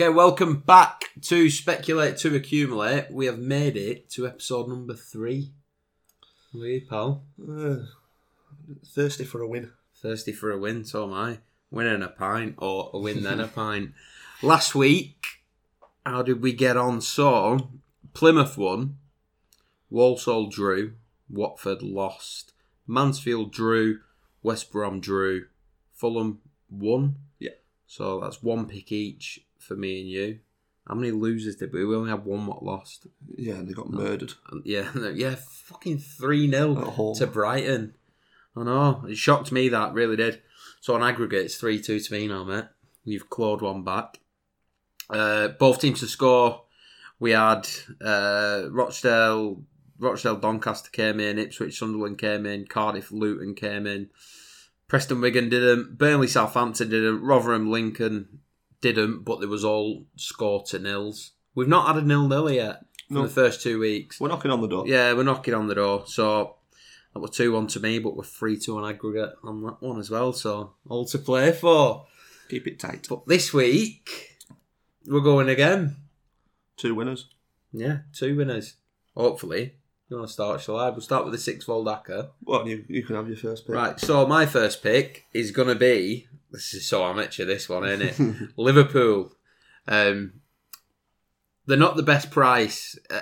Okay, welcome back to Speculate to Accumulate. We have made it to episode number three. You, pal? Uh, thirsty for a win. Thirsty for a win, so am I. Win and a pint, or a win then a pint. Last week, how did we get on? So, Plymouth won, Walsall drew, Watford lost, Mansfield drew, West Brom drew, Fulham won. Yeah. So that's one pick each for me and you. How many losers did we? We only had one what lost. Yeah, and they got murdered And yeah, yeah, fucking 3 0 to Brighton. I know. It shocked me that, really did. So on aggregate, it's 3 2 to me now, mate. You've clawed one back. Uh, both teams to score. We had uh, Rochdale, Rochdale Doncaster came in, Ipswich Sunderland came in, Cardiff Luton came in, Preston Wigan didn't, Burnley Southampton didn't, Rotherham Lincoln didn't, but there was all score to nils. We've not had a nil nil yet for No. the first two weeks. We're knocking on the door. Yeah, we're knocking on the door. So that was two one to me, but we're three two on aggregate on that one as well. So all to play for. Keep it tight. But this week we're going again. Two winners. Yeah, two winners. Hopefully. You want to start, shall I? We'll start with the six fold acca. Well, you, you can have your first pick. Right, so my first pick is going to be this is so amateur, this one, isn't it? Liverpool. Um, they're not the best price. Uh,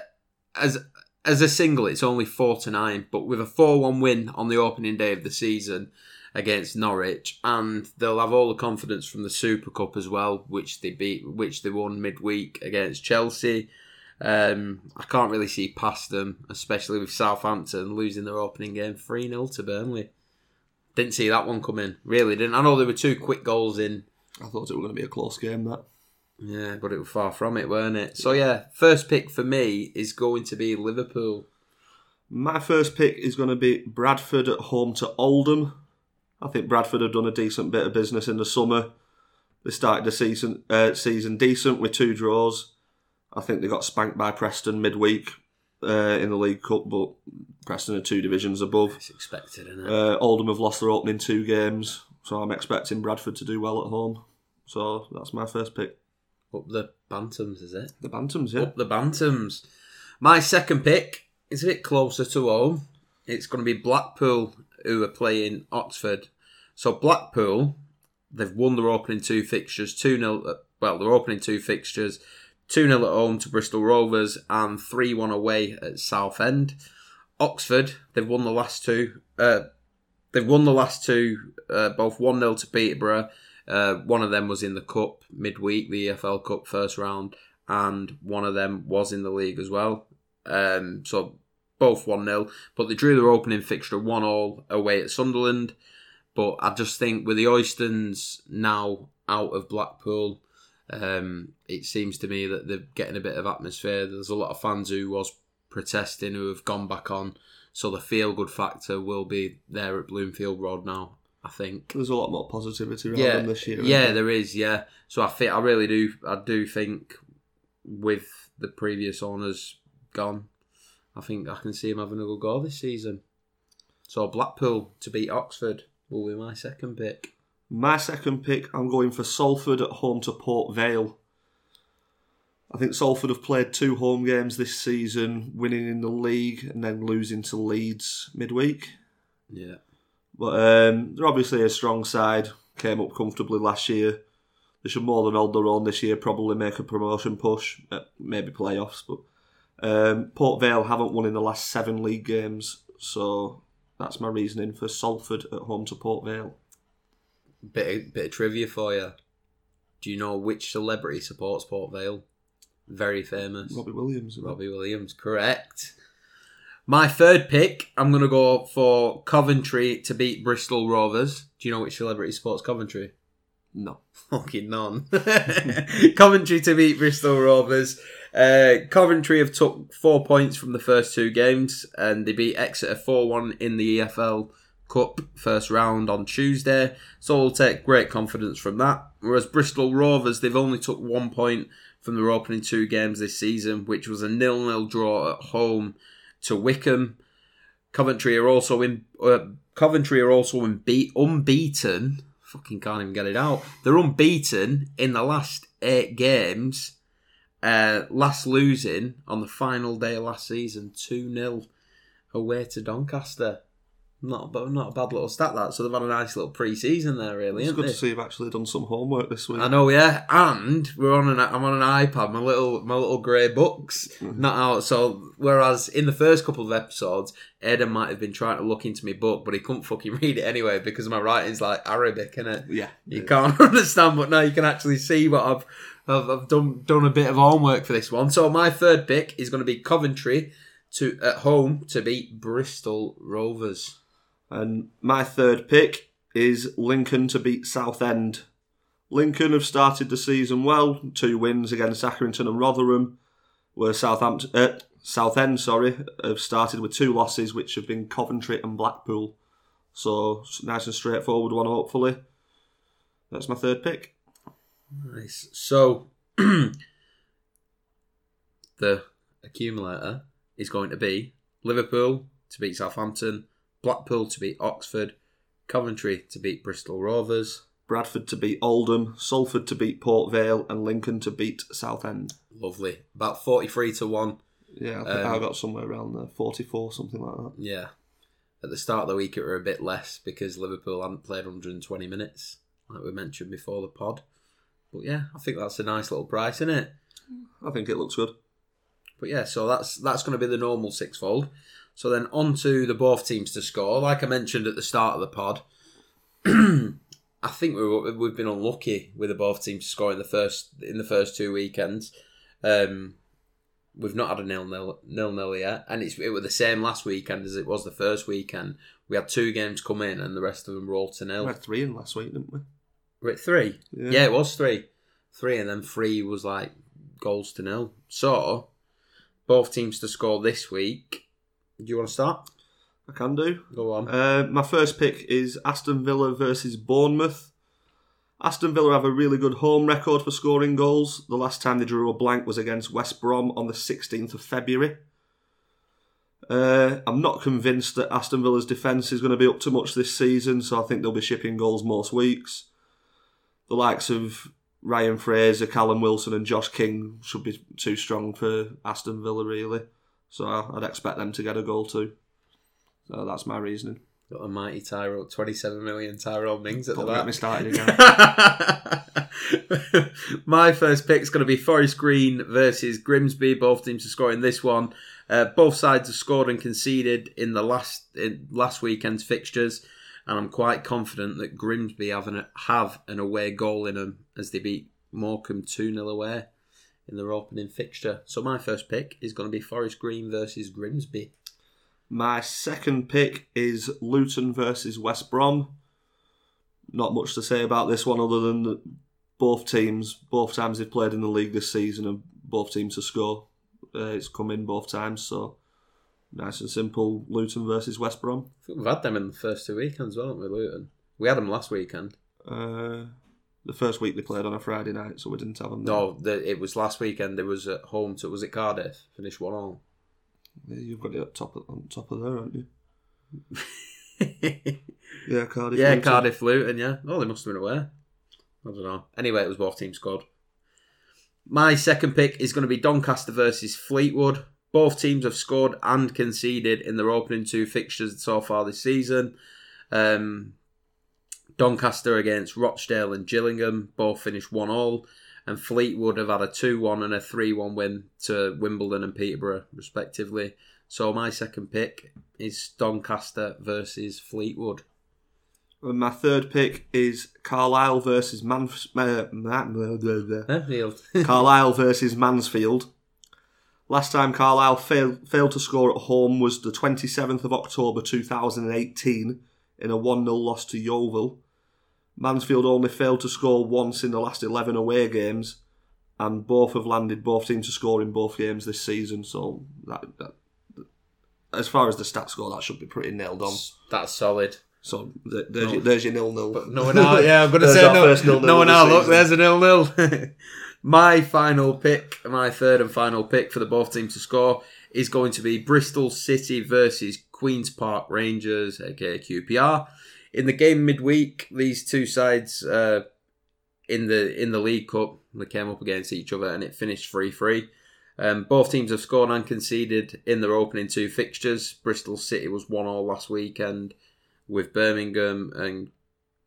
as as a single, it's only four to nine, but with a four one win on the opening day of the season against Norwich, and they'll have all the confidence from the Super Cup as well, which they beat, which they won midweek against Chelsea. Um, I can't really see past them, especially with Southampton losing their opening game three 0 to Burnley. Didn't see that one coming. Really didn't. I know there were two quick goals in I thought it was going to be a close game, that. yeah, but it was far from it, weren't it? So yeah, first pick for me is going to be Liverpool. My first pick is going to be Bradford at home to Oldham. I think Bradford have done a decent bit of business in the summer. They started the season uh, season decent with two draws. I think they got spanked by Preston midweek uh, in the League Cup, but Preston are two divisions above. It's expected, isn't it? Uh, Oldham have lost their opening two games, so I'm expecting Bradford to do well at home. So that's my first pick. Up the Bantams, is it? The Bantams, yeah. Up the Bantams. My second pick is a bit closer to home. It's going to be Blackpool who are playing Oxford. So Blackpool, they've won their opening two fixtures, 2 0. Well, their opening two fixtures, 2 0 at home to Bristol Rovers and 3 1 away at Southend. Oxford, they've won the last two. Uh, they've won the last two, uh, both 1 0 to Peterborough. Uh, one of them was in the Cup midweek, the EFL Cup first round, and one of them was in the league as well. Um, so both 1 0. But they drew their opening fixture 1 all away at Sunderland. But I just think with the Oystons now out of Blackpool, um, it seems to me that they're getting a bit of atmosphere. There's a lot of fans who was protesting who have gone back on. So the feel good factor will be there at Bloomfield Road now, I think. There's a lot more positivity around Yeah, this year. yeah, there? there is. Yeah, so I think I really do. I do think with the previous owners gone, I think I can see him having a good go this season. So Blackpool to beat Oxford will be my second pick. My second pick, I'm going for Salford at home to Port Vale. I think Salford have played two home games this season, winning in the league and then losing to Leeds midweek. Yeah, But um, they're obviously a strong side. Came up comfortably last year. They should more than hold their own this year. Probably make a promotion push, maybe playoffs. But um, Port Vale haven't won in the last seven league games, so that's my reasoning for Salford at home to Port Vale. Bit of, bit of trivia for you. Do you know which celebrity supports Port Vale? Very famous. Robbie Williams. Robbie Williams, correct. My third pick, I'm going to go for Coventry to beat Bristol Rovers. Do you know which celebrity supports Coventry? No. Fucking none. Coventry to beat Bristol Rovers. Uh, Coventry have took four points from the first two games, and they beat Exeter four one in the EFL Cup first round on Tuesday. So we'll take great confidence from that. Whereas Bristol Rovers, they've only took one point from their opening two games this season, which was a nil-nil draw at home to Wycombe. Coventry are also in. Uh, Coventry are also unbeaten fucking can't even get it out. They're unbeaten in the last eight games. Uh, last losing on the final day last season, 2 0 away to Doncaster. Not, but not a bad little stat that. So they've had a nice little pre-season there, really. It's good they? to see you've actually done some homework this week. I know, yeah. And we're on an I'm on an iPad, my little my little grey books, mm-hmm. not out. So whereas in the first couple of episodes, Eden might have been trying to look into my book, but he couldn't fucking read it anyway because my writing's like Arabic, innit? Yeah. You can't understand, but now you can actually see what I've I've, I've done done a bit of homework for this one. So my third pick is going to be Coventry to at home to beat Bristol Rovers. And my third pick is Lincoln to beat Southend. Lincoln have started the season well, two wins against Accrington and Rotherham, where Southampton, uh, Southend, sorry, have started with two losses, which have been Coventry and Blackpool. So nice and straightforward one, hopefully. That's my third pick. Nice. So the accumulator is going to be Liverpool to beat Southampton, Blackpool to beat Oxford, Coventry to beat Bristol Rovers. Bradford to beat Oldham, Salford to beat Port Vale, and Lincoln to beat Southend. Lovely. About 43 to 1. Yeah, I think Um, I got somewhere around there, 44, something like that. Yeah. At the start of the week, it were a bit less because Liverpool hadn't played 120 minutes, like we mentioned before the pod. But yeah, I think that's a nice little price, isn't it? I think it looks good. But yeah, so that's that's going to be the normal sixfold. So then on to the both teams to score. Like I mentioned at the start of the pod, I think we were, we've been unlucky with the both teams to score in the first in the first two weekends. Um, we've not had a nil nil nil nil yet, and it's it was the same last weekend as it was the first weekend. We had two games come in, and the rest of them were all to nil. We had three in last week, didn't we? We're at three. Yeah. Yeah. it was three. Three, and then three was like goals to nil. So, both teams to score this week. Do you want to start? I can do. Go on. Uh, my first pick is Aston Villa versus Bournemouth. Aston Villa have a really good home record for scoring goals. The last time they drew a blank was against West Brom on the 16th of February. Uh, I'm not convinced that Aston Villa's defence is going to be up to much this season, so I think they'll be shipping goals most weeks. The likes of Ryan Fraser, Callum Wilson, and Josh King should be too strong for Aston Villa, really. So I'd expect them to get a goal too. So that's my reasoning. Got a mighty Tyrone, 27 million Tyrone Mings at the Don't get me back. started again. My first pick is going to be Forest Green versus Grimsby. Both teams are scoring this one. Uh, both sides have scored and conceded in the last in last weekend's fixtures, and I'm quite confident that Grimsby have an, have an away goal in them as they beat Morecambe 2 0 away in their opening fixture. So my first pick is going to be Forest Green versus Grimsby. My second pick is Luton versus West Brom. Not much to say about this one other than that both teams, both times they've played in the league this season, and both teams to score. Uh, it's come in both times, so nice and simple. Luton versus West Brom. We've had them in the first two weekends, well, haven't we, Luton? We had them last weekend. Uh, the first week they played on a Friday night, so we didn't have them. There. No, the, it was last weekend. It was at home to was it Cardiff? Finished one all. Yeah, you've got it up top of, on top of there, aren't you? yeah, Yeah, Cardiff. Luton. Cardiff Luton. Yeah. Oh, they must have been away. I don't know. Anyway, it was both teams scored. My second pick is going to be Doncaster versus Fleetwood. Both teams have scored and conceded in their opening two fixtures so far this season. Um, Doncaster against Rochdale and Gillingham both finished one all, and Fleetwood have had a two one and a three one win to Wimbledon and Peterborough respectively. So my second pick is Doncaster versus Fleetwood. And my third pick is Carlisle versus Manf- uh, Man- blah, blah, blah. Enfield. Carlisle versus Mansfield. Last time Carlisle failed, failed to score at home was the 27th of October 2018 in a 1 0 loss to Yeovil. Mansfield only failed to score once in the last 11 away games, and both have landed both teams to score in both games this season. So, that, that, as far as the stats go, that should be pretty nailed on. That's solid. So, th- there's, No. your, there's your nil nil. But no one. Yeah, I'm going to say no. nil-nil no one of the out. Look, there's a nil nil. my final pick, my third and final pick for the both teams to score is going to be Bristol City versus Queens Park Rangers, aka QPR. in the game midweek, these two sides uh, in the in the League Cup they came up against each other and it finished three three. Um, both teams have scored and conceded in their opening two fixtures. Bristol City was one all last weekend with Birmingham, and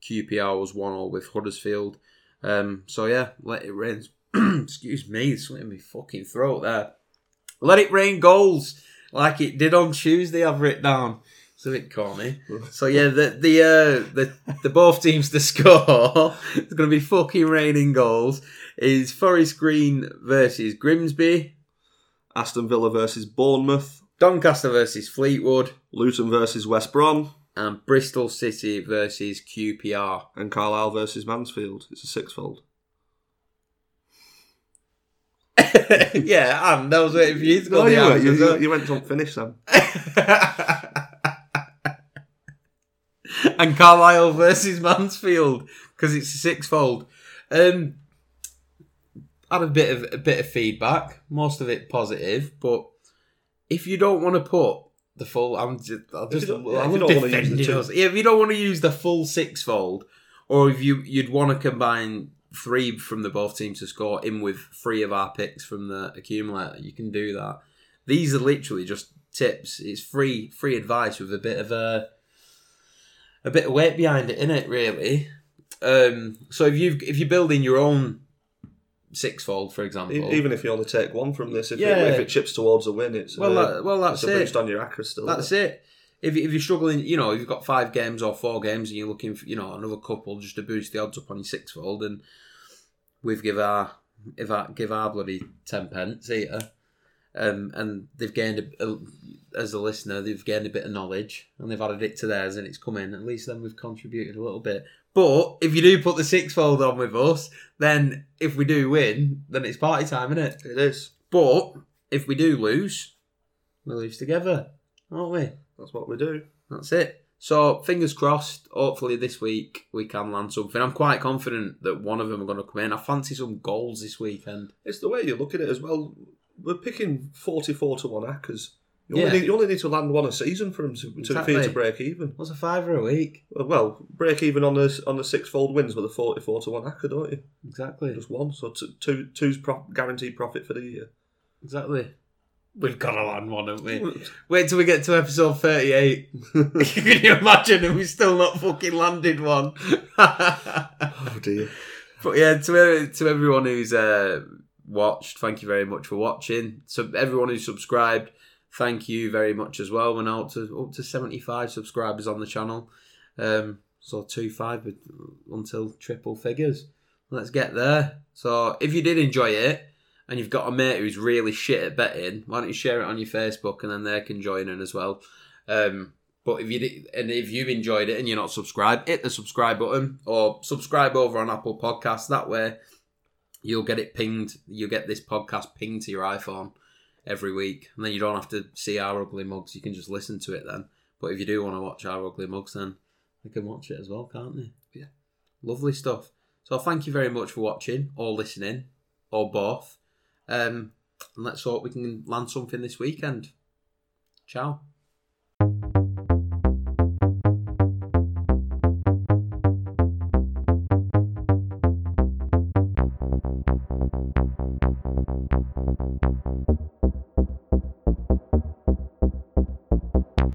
QPR was one all with Huddersfield. Um, so yeah, let it rain. Excuse me, it's in my fucking throat there. Let it rain goals like it did on Tuesday. I've written down. It's a bit corny. So yeah, the the uh, the the both teams to score. it's going to be fucking raining goals. Is Forest Green versus Grimsby, Aston Villa versus Bournemouth, Doncaster versus Fleetwood, Luton versus West Brom, and Bristol City versus QPR. and Carlisle versus Mansfield. It's a sixfold. yeah, and that was waiting for you to go No, you, went, you, you, you went unfinished, Sam. and Carlisle versus Mansfield because it's a sixfold. Um, had a bit of a bit of feedback, most of it positive, but if you don't want to put the full, I'm just, I'll just, you don't- yeah, I'm if you don't wanna use the defending us. Yeah, if you don't want to use the full sixfold, or if you you'd want to combine three from the both teams to score in with three of our picks from the accumulator, you can do that. These are literally just tips. It's free free advice with a bit of a a bit of weight behind it, in it really. Um, so if you if you're building your own sixfold, for example, Even if you only take one from this, if, Yeah. it, if it chips towards a win, it's well, uh, that, well that's it's a it. on your acca still. That's it. If, if you're struggling, you know, if you've got five games or four games and you're looking for, you know, another couple just to boost the odds up on your sixfold, and we've give our if I give our bloody ten pence here, um, and they've gained a, a, as a listener, they've gained a bit of knowledge and they've added it to theirs, and it's come in. At least then we've contributed a little bit. But if you do put the sixfold on with us, then if we do win, then it's party time, isn't it? It is. But if we do lose, we lose together, aren't we? That's what we do. That's it. So fingers crossed. Hopefully this week we can land something. I'm quite confident that one of them are going to come in. I fancy some goals this weekend. It's the way you look at it as well. We're picking 44 to 1 Accas. You, Yeah. only need, you only need to land one a season for them to, to, for you to break even. What's a fiver a week? Well, break even on the on the sixfold wins with a 44 to 1 Acca, don't you? Exactly. Just one. So t- two two's pro- guaranteed profit for the year. Exactly. We've got to land one, haven't we? Wait till we get to episode 38. Can you imagine if we still not fucking landed one? oh dear. But yeah, to to everyone who's uh, watched, thank you very much for watching. So everyone who's subscribed, thank you very much as well. We're now up to up to seventy five subscribers on the channel. Um, so two five until triple figures. Let's get there. So if you did enjoy it and you've got a mate who's really shit at betting, why don't you share it on your Facebook and then they can join in as well. Um, but if you did, and if you've enjoyed it and you're not subscribed, hit the subscribe button or subscribe over on Apple Podcasts. That way, you'll get it pinged. You'll get this podcast pinged to your iPhone every week, and then you don't have to see our ugly mugs. You can just listen to it then. But if you do want to watch our ugly mugs, then they can watch it as well, can't they? Yeah. Lovely stuff. So thank you very much for watching or listening or both. Um, and let's hope we can land something this weekend. Ciao.